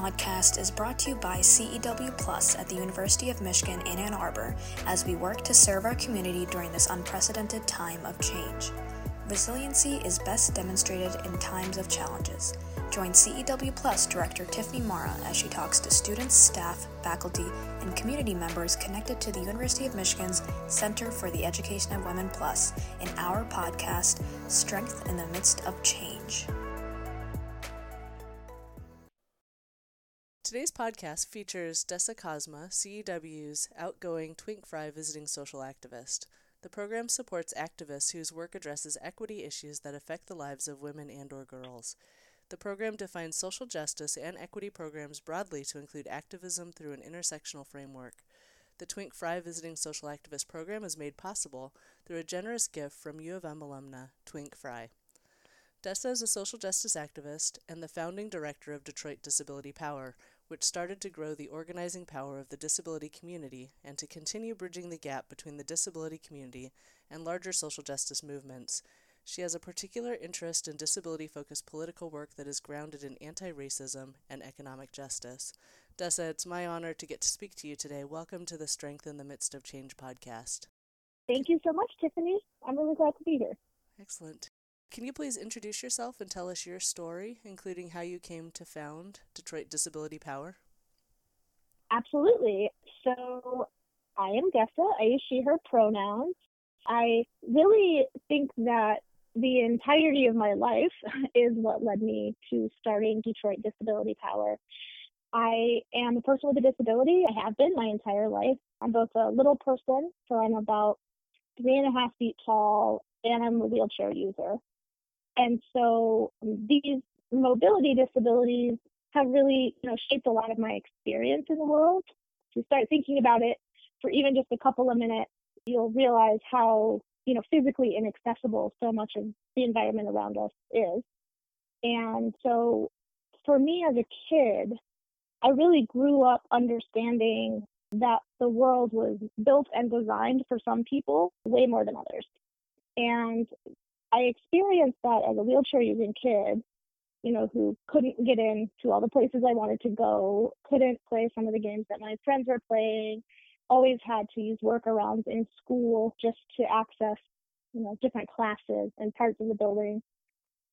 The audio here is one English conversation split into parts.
podcast is brought to you by CEW Plus at the University of Michigan in Ann Arbor as we work to serve our community during this unprecedented time of change. Resiliency is best demonstrated in times of challenges. Join CEW Plus Director Tiffany Marra as she talks to students, staff, faculty, and community members connected to the University of Michigan's Center for the Education of Women Plus in our podcast, Strength in the Midst of Change. Today's podcast features Dessa Cosma, CEW's outgoing Twink Frey visiting social activist. The program supports activists whose work addresses equity issues that affect the lives of women and or girls. The program defines social justice and equity programs broadly to include activism through an intersectional framework. The Twink Frey Visiting Social Activist program is made possible through a generous gift from U of M alumna Twink Frey. Dessa is a social justice activist and the founding director of Detroit Disability Power, which started to grow the organizing power of the disability community and to continue bridging the gap between the disability community and larger social justice movements. She has a particular interest in disability focused political work that is grounded in anti racism and economic justice. Dessa, it's my honor to get to speak to you today. Welcome to the Strength in the Midst of Change podcast. Thank you so much, Tiffany. I'm really glad to be here. Excellent. Can you please introduce yourself and tell us your story, including how you came to found Detroit Disability Power? Absolutely. So I am Dessa. I use she, her pronouns. I really think that the entirety of my life is what led me to starting Detroit Disability Power. I am a person with a disability. I have been my entire life. I'm both a little person, so I'm about three and a half feet tall, and I'm a wheelchair user. And so um, these mobility disabilities have really, you know, shaped a lot of my experience in the world. To start thinking about it for even just a couple of minutes, you'll realize how, you know, physically inaccessible so much of the environment around us is. And so for me as a kid, I really grew up understanding that the world was built and designed for some people way more than others. And I experienced that as a wheelchair using kid, you know, who couldn't get into all the places I wanted to go, couldn't play some of the games that my friends were playing, always had to use workarounds in school just to access, you know, different classes and parts of the building.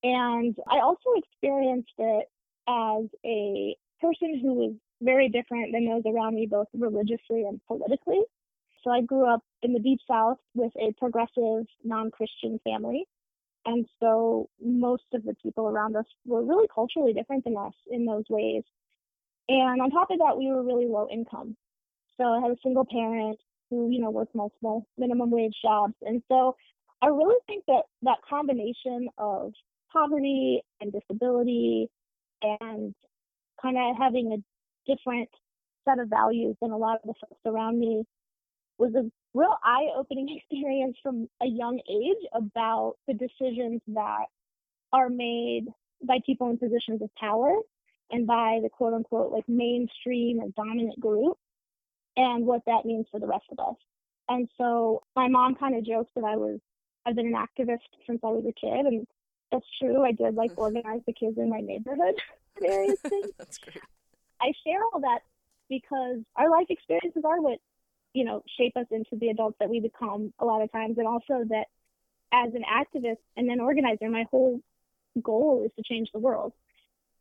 And I also experienced it as a person who was very different than those around me, both religiously and politically. So I grew up in the Deep South with a progressive non Christian family. And so most of the people around us were really culturally different than us in those ways. And on top of that, we were really low income. So I had a single parent who, you know, worked multiple minimum wage jobs. And so I really think that that combination of poverty and disability and kind of having a different set of values than a lot of the folks around me was a real eye opening experience from a young age about the decisions that are made by people in positions of power and by the quote unquote like mainstream or dominant group and what that means for the rest of us. And so my mom kind of jokes that I was I've been an activist since I was a kid and that's true. I did like organize the kids in my neighborhood. That's great. I share all that because our life experiences are what you know, shape us into the adults that we become a lot of times. And also that as an activist and an organizer, my whole goal is to change the world.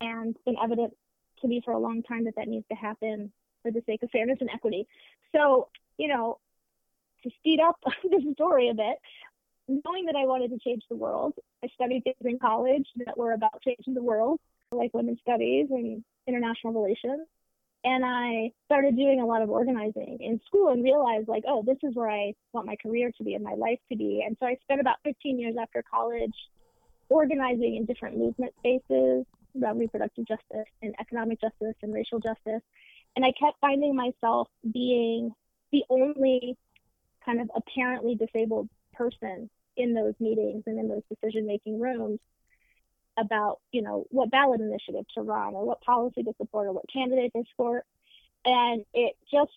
And it's been evident to me for a long time that that needs to happen for the sake of fairness and equity. So, you know, to speed up this story a bit, knowing that I wanted to change the world, I studied things in college that were about changing the world, like women's studies and international relations and I started doing a lot of organizing in school and realized like, oh, this is where I want my career to be and my life to be. And so I spent about 15 years after college organizing in different movement spaces around reproductive justice and economic justice and racial justice. And I kept finding myself being the only kind of apparently disabled person in those meetings and in those decision making rooms about, you know, what ballot initiative to run or what policy to support or what candidate to support. And it just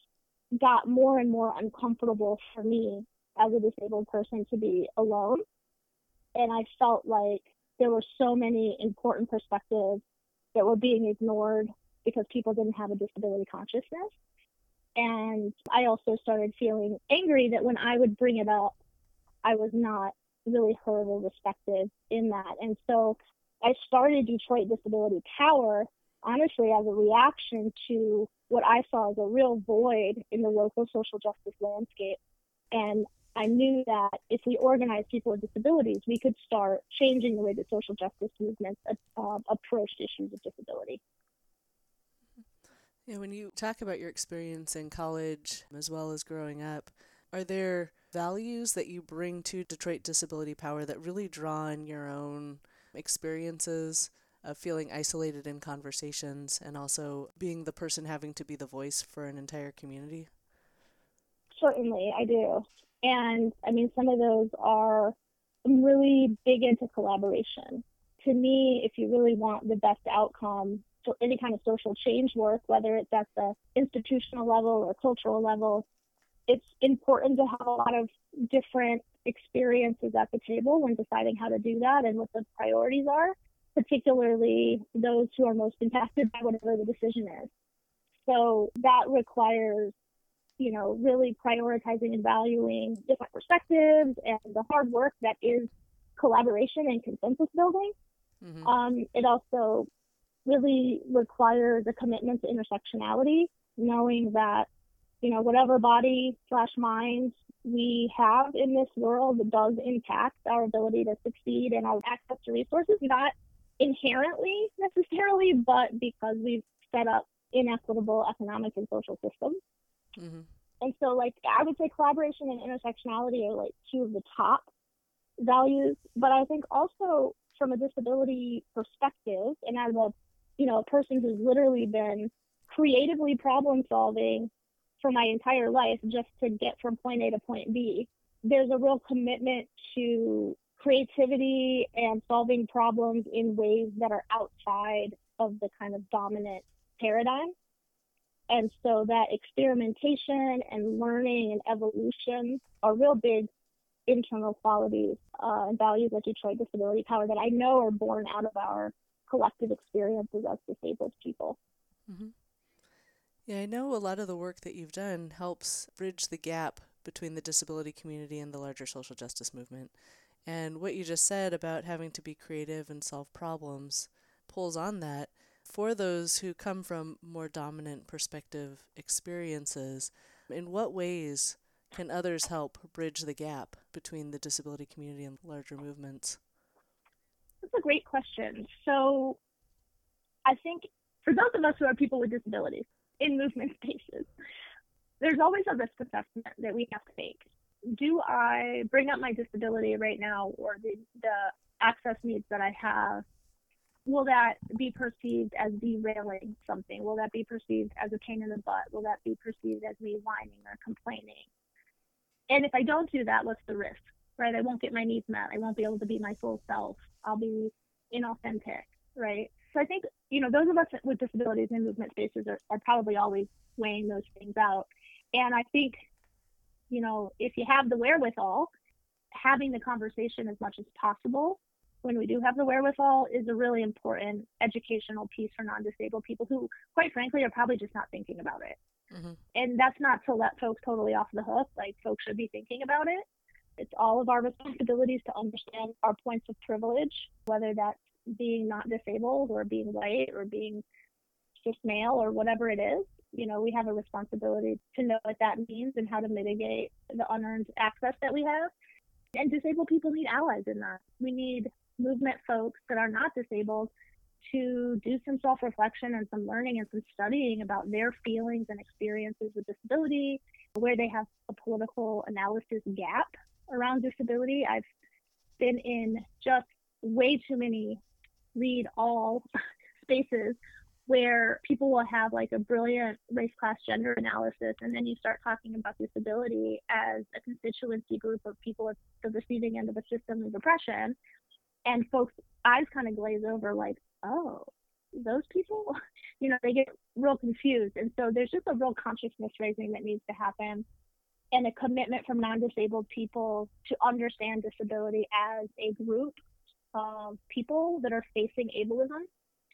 got more and more uncomfortable for me as a disabled person to be alone. And I felt like there were so many important perspectives that were being ignored because people didn't have a disability consciousness. And I also started feeling angry that when I would bring it up, I was not really heard or respected in that. And so I started Detroit Disability Power honestly as a reaction to what I saw as a real void in the local social justice landscape. And I knew that if we organized people with disabilities, we could start changing the way that social justice movements uh, approached issues of disability. Yeah, when you talk about your experience in college as well as growing up, are there values that you bring to Detroit Disability Power that really draw on your own experiences of feeling isolated in conversations and also being the person having to be the voice for an entire community? Certainly, I do. And I mean, some of those are I'm really big into collaboration. To me, if you really want the best outcome for any kind of social change work, whether it's at the institutional level or cultural level, it's important to have a lot of different experiences at the table when deciding how to do that and what the priorities are, particularly those who are most impacted by whatever the decision is. So that requires, you know, really prioritizing and valuing different perspectives and the hard work that is collaboration and consensus building. Mm-hmm. Um, it also really requires a commitment to intersectionality, knowing that you know, whatever body slash mind we have in this world does impact our ability to succeed and our access to resources, not inherently necessarily, but because we've set up inequitable economic and social systems. Mm-hmm. And so, like, I would say collaboration and intersectionality are like two of the top values. But I think also from a disability perspective, and as a you know a person who's literally been creatively problem solving for my entire life just to get from point A to point B. There's a real commitment to creativity and solving problems in ways that are outside of the kind of dominant paradigm. And so that experimentation and learning and evolution are real big internal qualities uh, and values at Detroit Disability Power that I know are born out of our collective experiences as disabled people. Mm-hmm. Yeah, I know a lot of the work that you've done helps bridge the gap between the disability community and the larger social justice movement. And what you just said about having to be creative and solve problems pulls on that. For those who come from more dominant perspective experiences, in what ways can others help bridge the gap between the disability community and larger movements? That's a great question. So, I think for those of us who are people with disabilities, in movement spaces. There's always a risk assessment that we have to make. Do I bring up my disability right now or the, the access needs that I have? Will that be perceived as derailing something? Will that be perceived as a pain in the butt? Will that be perceived as me whining or complaining? And if I don't do that, what's the risk? Right? I won't get my needs met. I won't be able to be my full self. I'll be inauthentic, right? So I think, you know, those of us with disabilities in movement spaces are, are probably always weighing those things out. And I think, you know, if you have the wherewithal, having the conversation as much as possible when we do have the wherewithal is a really important educational piece for non-disabled people who, quite frankly, are probably just not thinking about it. Mm-hmm. And that's not to let folks totally off the hook. Like folks should be thinking about it. It's all of our responsibilities to understand our points of privilege, whether that's being not disabled or being white or being just male or whatever it is. You know, we have a responsibility to know what that means and how to mitigate the unearned access that we have. And disabled people need allies in that. We need movement folks that are not disabled to do some self reflection and some learning and some studying about their feelings and experiences with disability, where they have a political analysis gap around disability. I've been in just way too many read all spaces where people will have like a brilliant race class gender analysis and then you start talking about disability as a constituency group of people at the receiving end of a system of oppression and folks eyes kind of glaze over like oh those people? You know they get real confused and so there's just a real consciousness raising that needs to happen and a commitment from non-disabled people to understand disability as a group of people that are facing ableism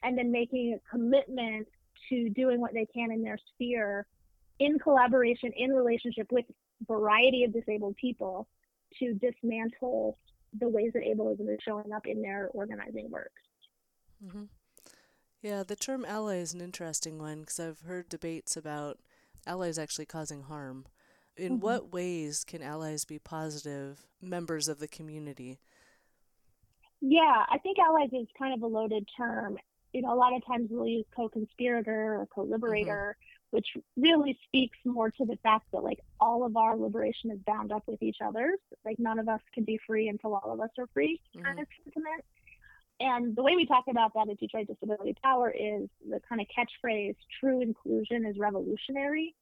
and then making a commitment to doing what they can in their sphere in collaboration, in relationship with a variety of disabled people to dismantle the ways that ableism is showing up in their organizing work. Mm-hmm. Yeah, the term ally is an interesting one because I've heard debates about allies actually causing harm. In mm-hmm. what ways can allies be positive members of the community? Yeah, I think allies is kind of a loaded term. You know, a lot of times we'll use co-conspirator or co-liberator, mm-hmm. which really speaks more to the fact that like all of our liberation is bound up with each other's. Like none of us can be free until all of us are free, mm-hmm. kind of sentiment. And the way we talk about that at Detroit Disability Power is the kind of catchphrase true inclusion is revolutionary.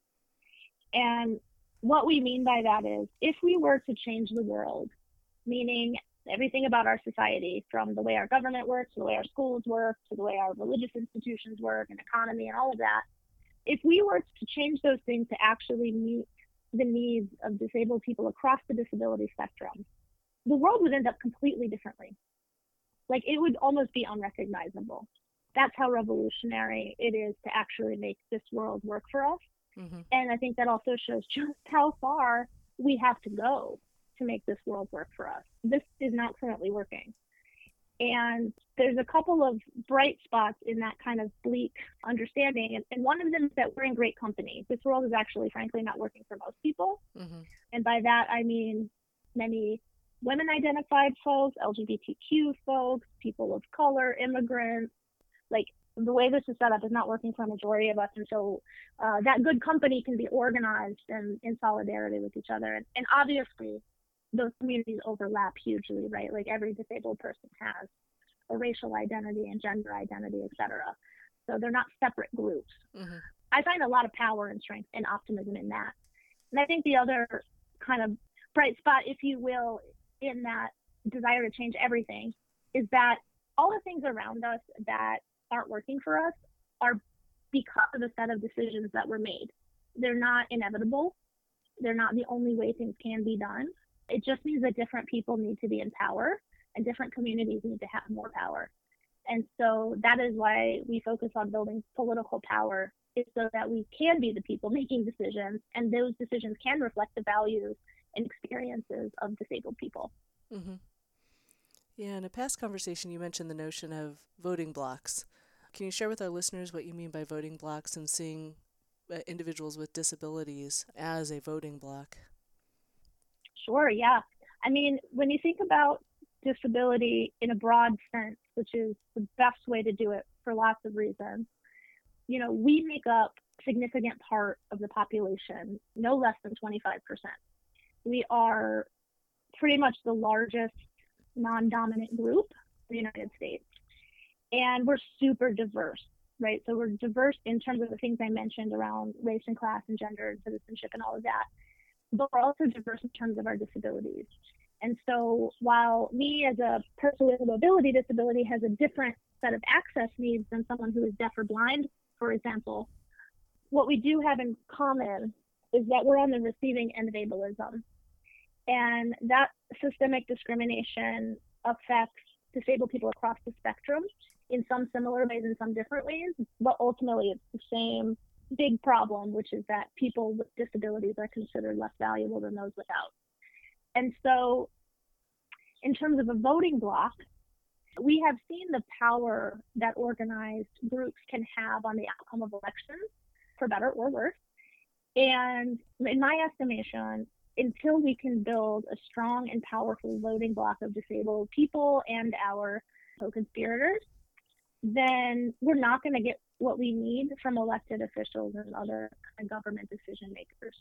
And what we mean by that is if we were to change the world, meaning everything about our society, from the way our government works, to the way our schools work, to the way our religious institutions work, and economy, and all of that, if we were to change those things to actually meet the needs of disabled people across the disability spectrum, the world would end up completely differently. Like it would almost be unrecognizable. That's how revolutionary it is to actually make this world work for us. Mm-hmm. And I think that also shows just how far we have to go to make this world work for us. This is not currently working. And there's a couple of bright spots in that kind of bleak understanding. And, and, one of them is that we're in great company. This world is actually, frankly, not working for most people. Mm-hmm. And by that, I mean many women identified folks, LGBTQ folks, people of color, immigrants. Like the way this is set up is not working for a majority of us. And so uh, that good company can be organized and in solidarity with each other. And, and obviously, those communities overlap hugely, right? Like every disabled person has a racial identity and gender identity, et cetera. So they're not separate groups. Mm-hmm. I find a lot of power and strength and optimism in that. And I think the other kind of bright spot, if you will, in that desire to change everything is that all the things around us that aren't working for us are because of a set of decisions that were made. They're not inevitable. They're not the only way things can be done. It just means that different people need to be in power and different communities need to have more power. And so that is why we focus on building political power is so that we can be the people making decisions and those decisions can reflect the values and experiences of disabled people. Mm-hmm. Yeah, in a past conversation, you mentioned the notion of voting blocs. Can you share with our listeners what you mean by voting blocs and seeing uh, individuals with disabilities as a voting bloc? Sure, yeah. I mean, when you think about disability in a broad sense, which is the best way to do it for lots of reasons, you know, we make up significant part of the population, no less than 25% we are pretty much the largest non-dominant group in the United States. And we're super diverse, right? So we're diverse in terms of the things I mentioned around race and class and gender and citizenship and all of that. But we're also diverse in terms of our disabilities. And so while me as a person with a mobility disability has a different set of access needs than someone who is deaf or blind, for example, what we do have in common is that we're on the receiving end of ableism. And that systemic discrimination affects disabled people across the spectrum in some similar ways and some different ways, but ultimately it's the same big problem, which is that people with disabilities are considered less valuable than those without. And so, in terms of a voting bloc, we have seen the power that organized groups can have on the outcome of elections, for better or worse. And in my estimation, until we can build a strong and powerful voting bloc of disabled people and our co-conspirators, then we're not going to get what we need from elected officials and other government decision makers.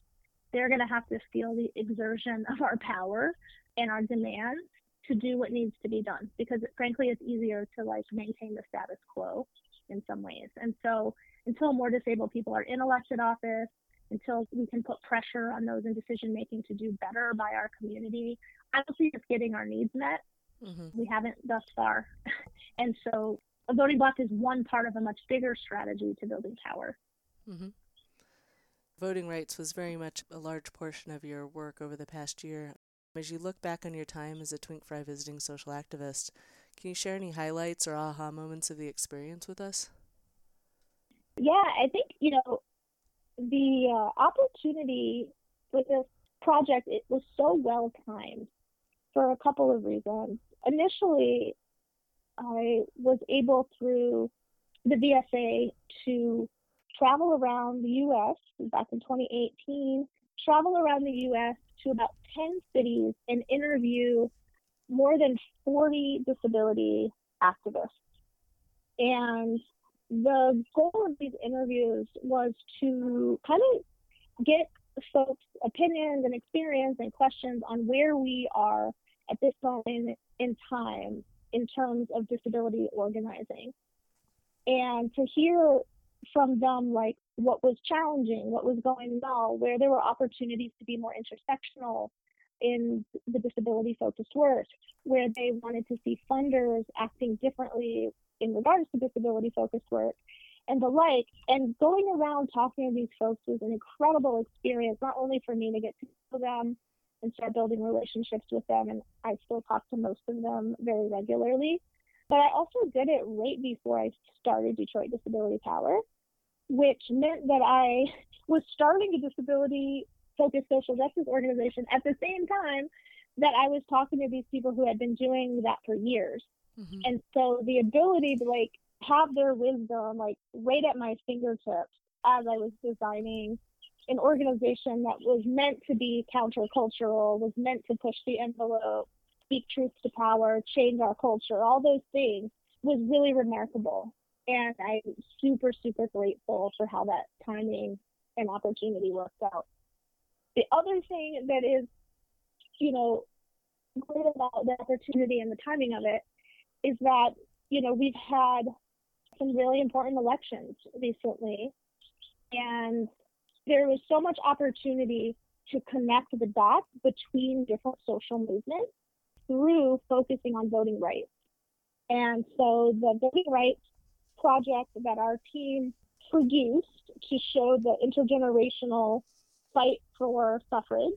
They're going to have to feel the exertion of our power and our demands to do what needs to be done because frankly it's easier to like maintain the status quo in some ways. And so until more disabled people are in elected office, until we can put pressure on those in decision making to do better by our community. I don't see us getting our needs met. Mm-hmm. We haven't thus far. and so a voting bloc is one part of a much bigger strategy to building power. Mm-hmm. Voting rights was very much a large portion of your work over the past year. As you look back on your time as a Twink Frey visiting social activist, can you share any highlights or aha moments of the experience with us? Yeah, I think, you know, the uh, opportunity for this project it was so well timed for a couple of reasons. Initially, I was able through the VSA to travel around the U.S. back in 2018, travel around the U.S. to about 10 cities and interview more than 40 disability activists. And the goal of these interviews was to kind of get folks' opinions and experience and questions on where we are at this moment in time in terms of disability organizing. And to hear from them like what was challenging, what was going well, where there were opportunities to be more intersectional in the disability focused work, where they wanted to see funders acting differently in regards to disability focused work and the like. And going around talking to these folks was an incredible experience, not only for me to get to know them and start building relationships with them, and I still talk to most of them very regularly, but I also did it right before I started Detroit Disability Power, which meant that I was starting a disability focused social justice organization at the same time that I was talking to these people who had been doing that for years. Mm-hmm. And so the ability to like have their wisdom like right at my fingertips as I was designing an organization that was meant to be countercultural, was meant to push the envelope, speak truth to power, change our culture, all those things was really remarkable. And I'm super, super grateful for how that timing and opportunity worked out. The other thing that is, you know, great about the opportunity and the timing of it is that, you know, we've had some really important elections recently. And there was so much opportunity to connect the dots between different social movements through focusing on voting rights. And so the voting rights project that our team produced to show the intergenerational fight for suffrage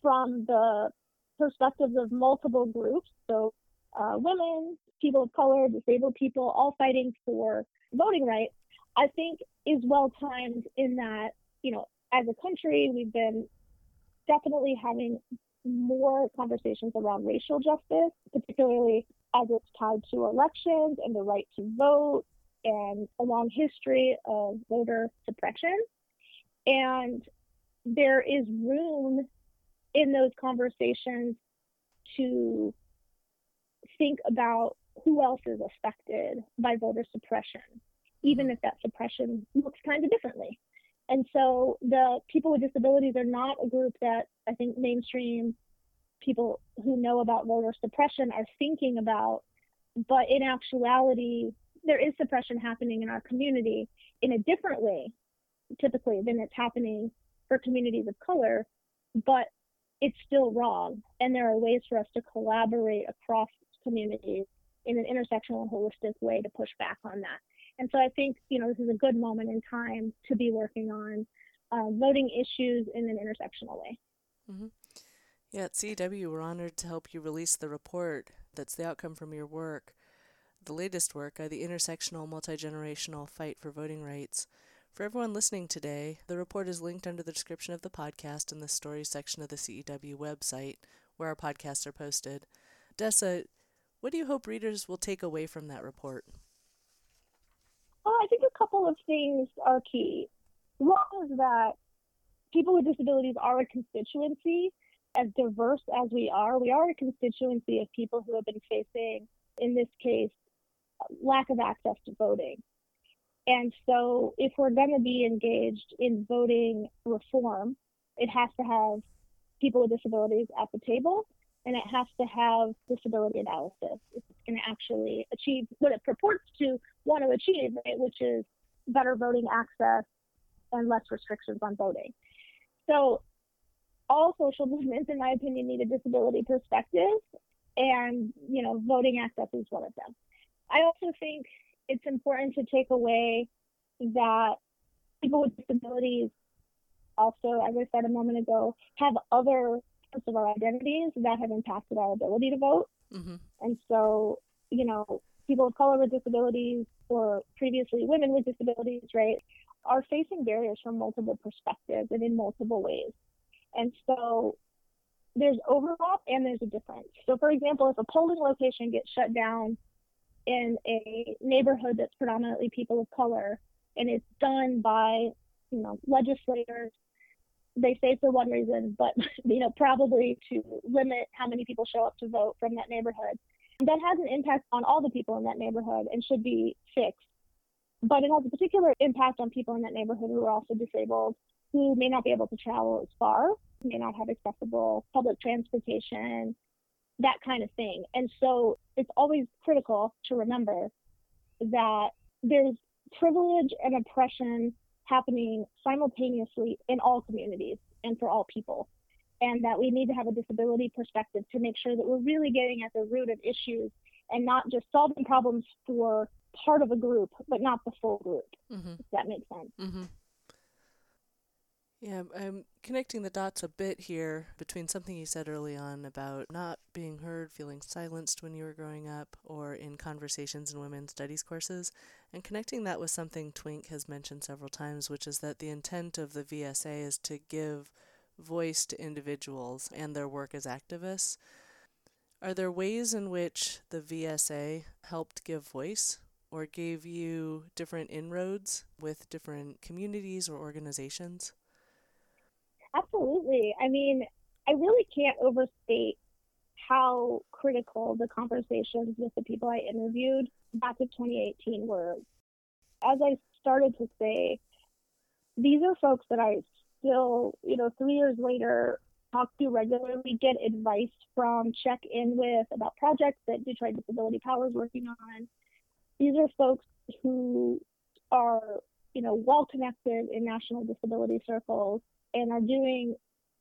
from the perspectives of multiple groups. So uh, women, people of color, disabled people, all fighting for voting rights, I think is well timed in that, you know, as a country, we've been definitely having more conversations around racial justice, particularly as it's tied to elections and the right to vote and a long history of voter suppression. And there is room in those conversations to think about who else is affected by voter suppression, even if that suppression looks kind of differently. And so the people with disabilities are not a group that I think mainstream people who know about voter suppression are thinking about. But in actuality, there is suppression happening in our community in a different way, typically, than it's happening for communities of color. But it's still wrong. And there are ways for us to collaborate across communities in an intersectional and holistic way to push back on that. And so I think, you know, this is a good moment in time to be working on uh, voting issues in an intersectional way. Mm-hmm. Yeah, at CEW, we're honored to help you release the report that's the outcome from your work, the latest work, uh, the Intersectional Multigenerational Fight for Voting Rights. For everyone listening today, the report is linked under the description of the podcast in the stories section of the CEW website, where our podcasts are posted. Dessa, what do you hope readers will take away from that report? Well, I think a couple of things are key. One is that people with disabilities are a constituency. As diverse as we are, we are a constituency of people who have been facing, in this case, lack of access to voting. And so, if we're going to be engaged in voting reform, it has to have people with disabilities at the table and it has to have disability analysis. It's going to actually achieve what it purports to want to achieve, right, which is better voting access and less restrictions on voting. So, all social movements, in my opinion, need a disability perspective, and you know, voting access is one of them. I also think it's important to take away that people with disabilities also, as I said a moment ago, have other of our identities that have impacted our ability to vote. Mm-hmm. And so, you know, people of color with disabilities or previously women with disabilities, right, are facing barriers from multiple perspectives and in multiple ways. And so there's overlap and there's a difference. So, for example, if a polling location gets shut down in a neighborhood that's predominantly people of color and it's done by, you know, legislators, they say for one reason, but, you know, probably to limit how many people show up to vote from that neighborhood. That has an impact on all the people in that neighborhood and should be fixed. But it has a particular impact on people in that neighborhood who are also disabled, who may not be able to travel as far may not have accessible public transportation, that kind of thing. And so it's always critical to remember that there's privilege and oppression happening simultaneously in all communities and for all people. And that we need to have a disability perspective to make sure that we're really getting at the root of issues and not just solving problems for part of a group, but not the full group. Mm-hmm. If that makes sense. Mm-hmm. Yeah, I'm connecting the dots a bit here between something you said early on about not being heard, feeling silenced when you were growing up, or in conversations in women's studies courses, and connecting that with something Twink has mentioned several times, which is that the intent of the VSA is to give voice to individuals and their work as activists. Are there ways in which the VSA helped give voice or gave you different inroads with different communities or organizations? Absolutely. I mean, I really can't overstate how critical the conversations with the people I interviewed back in 2018 were. As I started to say, these are folks that I still, you know, three years later talk to regularly, get advice from, check in with about projects that Detroit Disability Power is working on. These are folks who are, you know, well connected in national disability circles and are doing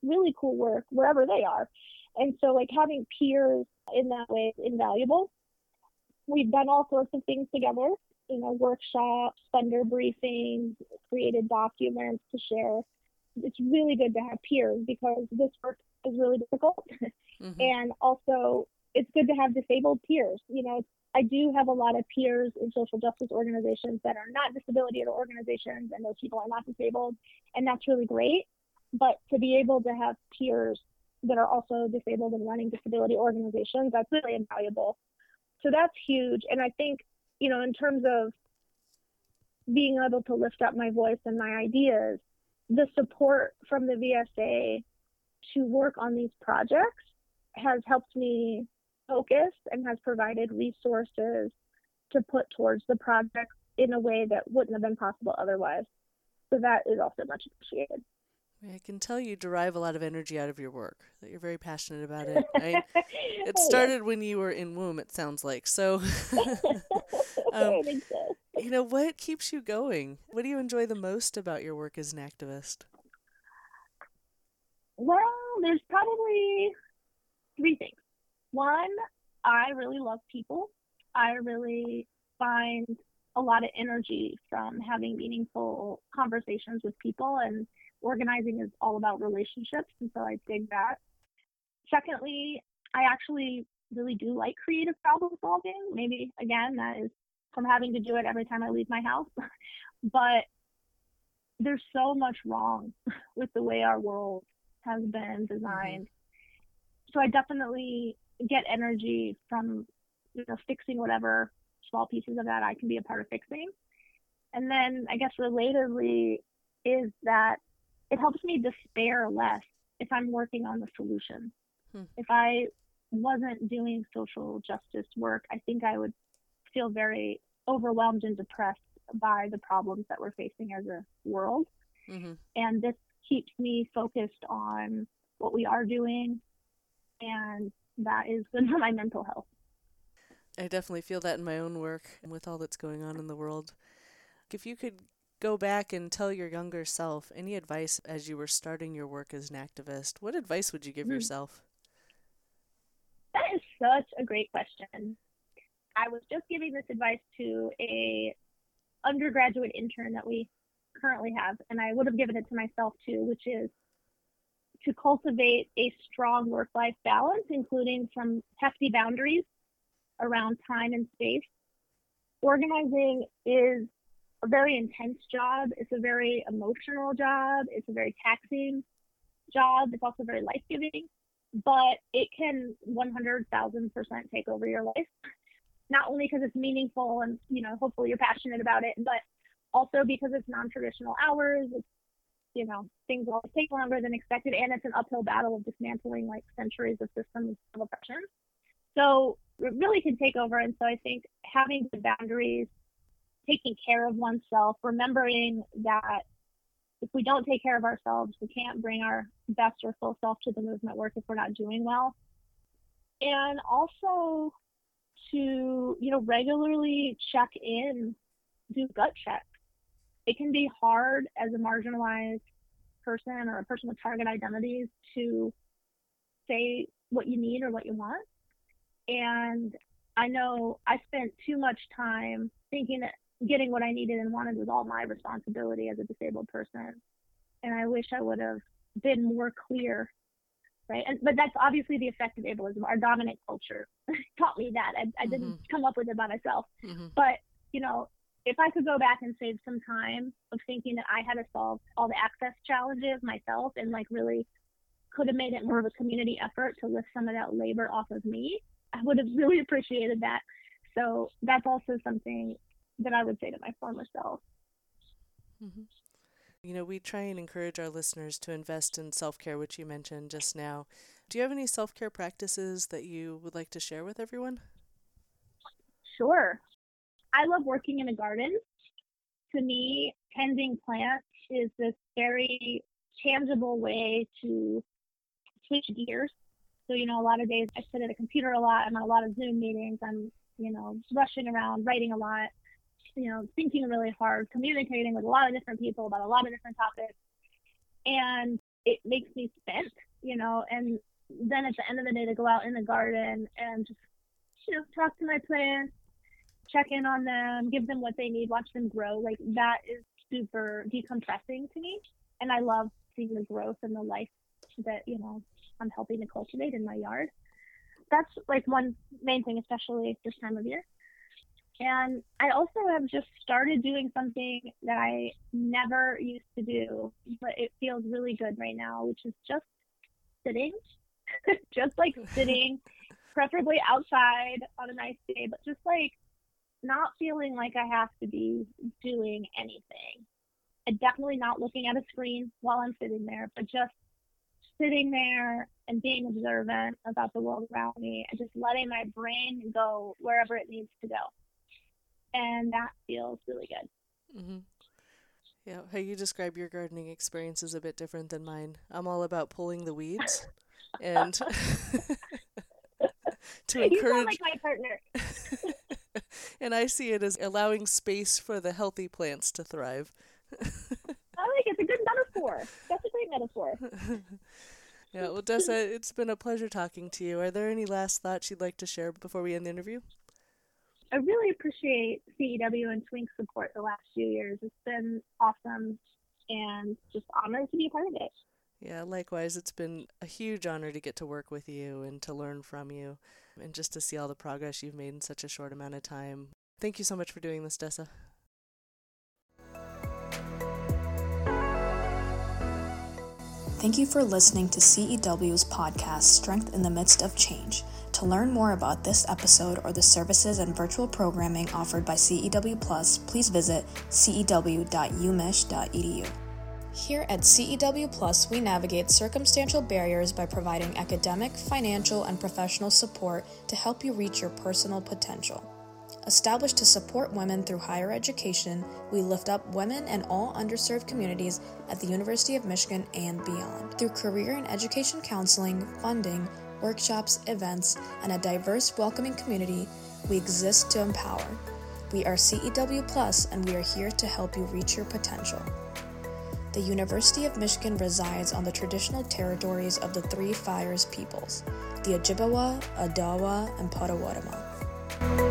really cool work wherever they are. And so, like, having peers in that way is invaluable. We've done all sorts of things together, you know, workshops, funder briefings, created documents to share. It's really good to have peers because this work is really difficult. Mm-hmm. and also, it's good to have disabled peers. You know, I do have a lot of peers in social justice organizations that are not disability organizations, and those people are not disabled, and that's really great but to be able to have peers that are also disabled and running disability organizations, that's really invaluable. So that's huge. And I think, you know, in terms of being able to lift up my voice and my ideas, the support from the VSA to work on these projects has helped me focus and has provided resources to put towards the project in a way that wouldn't have been possible otherwise. So that is also much appreciated. I can tell you derive a lot of energy out of your work. That you're very passionate about it. I, it started when you were in womb. It sounds like so. um, you know what keeps you going? What do you enjoy the most about your work as an activist? Well, there's probably three things. One, I really love people. I really find a lot of energy from having meaningful conversations with people and organizing is all about relationships, and so I dig that. Secondly, I actually really do like creative problem solving. Maybe again, that is from having to do it every time I leave my house. but there's so much wrong with the way our world has been designed. Mm-hmm. So I definitely get energy from you know fixing whatever small pieces of that I can be a part of fixing. And then I guess relatedly is that it helps me despair less if I'm working on the solution. Hmm. If I wasn't doing social justice work, I think I would feel very overwhelmed and depressed by the problems that we're facing as a world. Mm-hmm. And this keeps me focused on what we are doing, and that is good for my mental health. I definitely feel that in my own work with all that's going on in the world. If you could go back and tell your younger self any advice as you were starting your work as an activist, what advice would you give mm. yourself? That is such a great question. I was just giving this advice to a undergraduate intern that we currently have, and I would have given it to myself too, which is to cultivate a strong work life balance, including some hefty boundaries around time and space, organizing is a very intense job. It's a very emotional job. It's a very taxing job. It's also very life giving, but it can 100,000% take over your life. Not only because it's meaningful and, you know, hopefully you're passionate about it, but also because it's non traditional hours. It's, you know, things always take longer than expected, and it's an uphill battle of dismantling like centuries of systems of oppression. So it really can take over. And so I think having the boundaries, taking care of oneself, remembering that if we don't take care of ourselves, we can't bring our best or full self to the movement work if we're not doing well. And also to, you know, regularly check in, do gut checks. It can be hard as a marginalized person or a person with target identities to say what you need or what you want. And I know I spent too much time thinking that getting what I needed and wanted was all my responsibility as a disabled person. And I wish I would have been more clear. Right. And, but that's obviously the effect of ableism. Our dominant culture taught me that. I, I didn't mm-hmm. come up with it by myself. Mm-hmm. But, you know, if I could go back and save some time of thinking that I had to solve all the access challenges myself and like really could have made it more of a community effort to lift some of that labor off of me, I would have really appreciated that. So that's also something that I would say to my former self. Mm-hmm. You know, we try and encourage our listeners to invest in self care, which you mentioned just now. Do you have any self care practices that you would like to share with everyone? Sure. I love working in a garden. To me, tending plants is this very tangible way to switch gears. So, you know, a lot of days I sit at a computer a lot. I'm on a lot of Zoom meetings. I'm, you know, rushing around, writing a lot you know, thinking really hard, communicating with a lot of different people about a lot of different topics. And it makes me spent, you know, and then at the end of the day to go out in the garden and just, you know, talk to my plants, check in on them, give them what they need, watch them grow. Like that is super decompressing to me. And I love seeing the growth and the life that, you know, I'm helping to cultivate in my yard. That's like one main thing, especially this time of year. And I also have just started doing something that I never used to do, but it feels really good right now, which is just sitting, just like sitting, preferably outside on a nice day, but just like not feeling like I have to be doing anything. And definitely not looking at a screen while I'm sitting there, but just sitting there and being observant about the world around me and just letting my brain go wherever it needs to go and that feels really good. Mm-hmm. Yeah, how you describe your gardening experience is a bit different than mine. I'm all about pulling the weeds and to encourage. You sound like my partner. and I see it as allowing space for the healthy plants to thrive. I like it. It's a good metaphor. That's a great metaphor. yeah, well, Dessa, it's been a pleasure talking to you. Are there any last thoughts you'd like to share before we end the interview? I really appreciate CEW and Twink support the last few years. It's been awesome and just honored to be a part of it. Yeah, likewise. It's been a huge honor to get to work with you and to learn from you and just to see all the progress you've made in such a short amount of time. Thank you so much for doing this, Dessa. Thank you for listening to CEW's podcast, Strength in the Midst of Change. To learn more about this episode or the services and virtual programming offered by CEW Plus, please visit cew.umich.edu. Here at CEW Plus, we navigate circumstantial barriers by providing academic, financial, and professional support to help you reach your personal potential. Established to support women through higher education, we lift up women and all underserved communities at the University of Michigan and beyond. Through career and education counseling, funding, workshops, events, and a diverse, welcoming community, we exist to empower. We are CEW Plus, and we are here to help you reach your potential. The University of Michigan resides on the traditional territories of the Three Fires peoples, the Ojibwa, Odawa, and Potawatomi.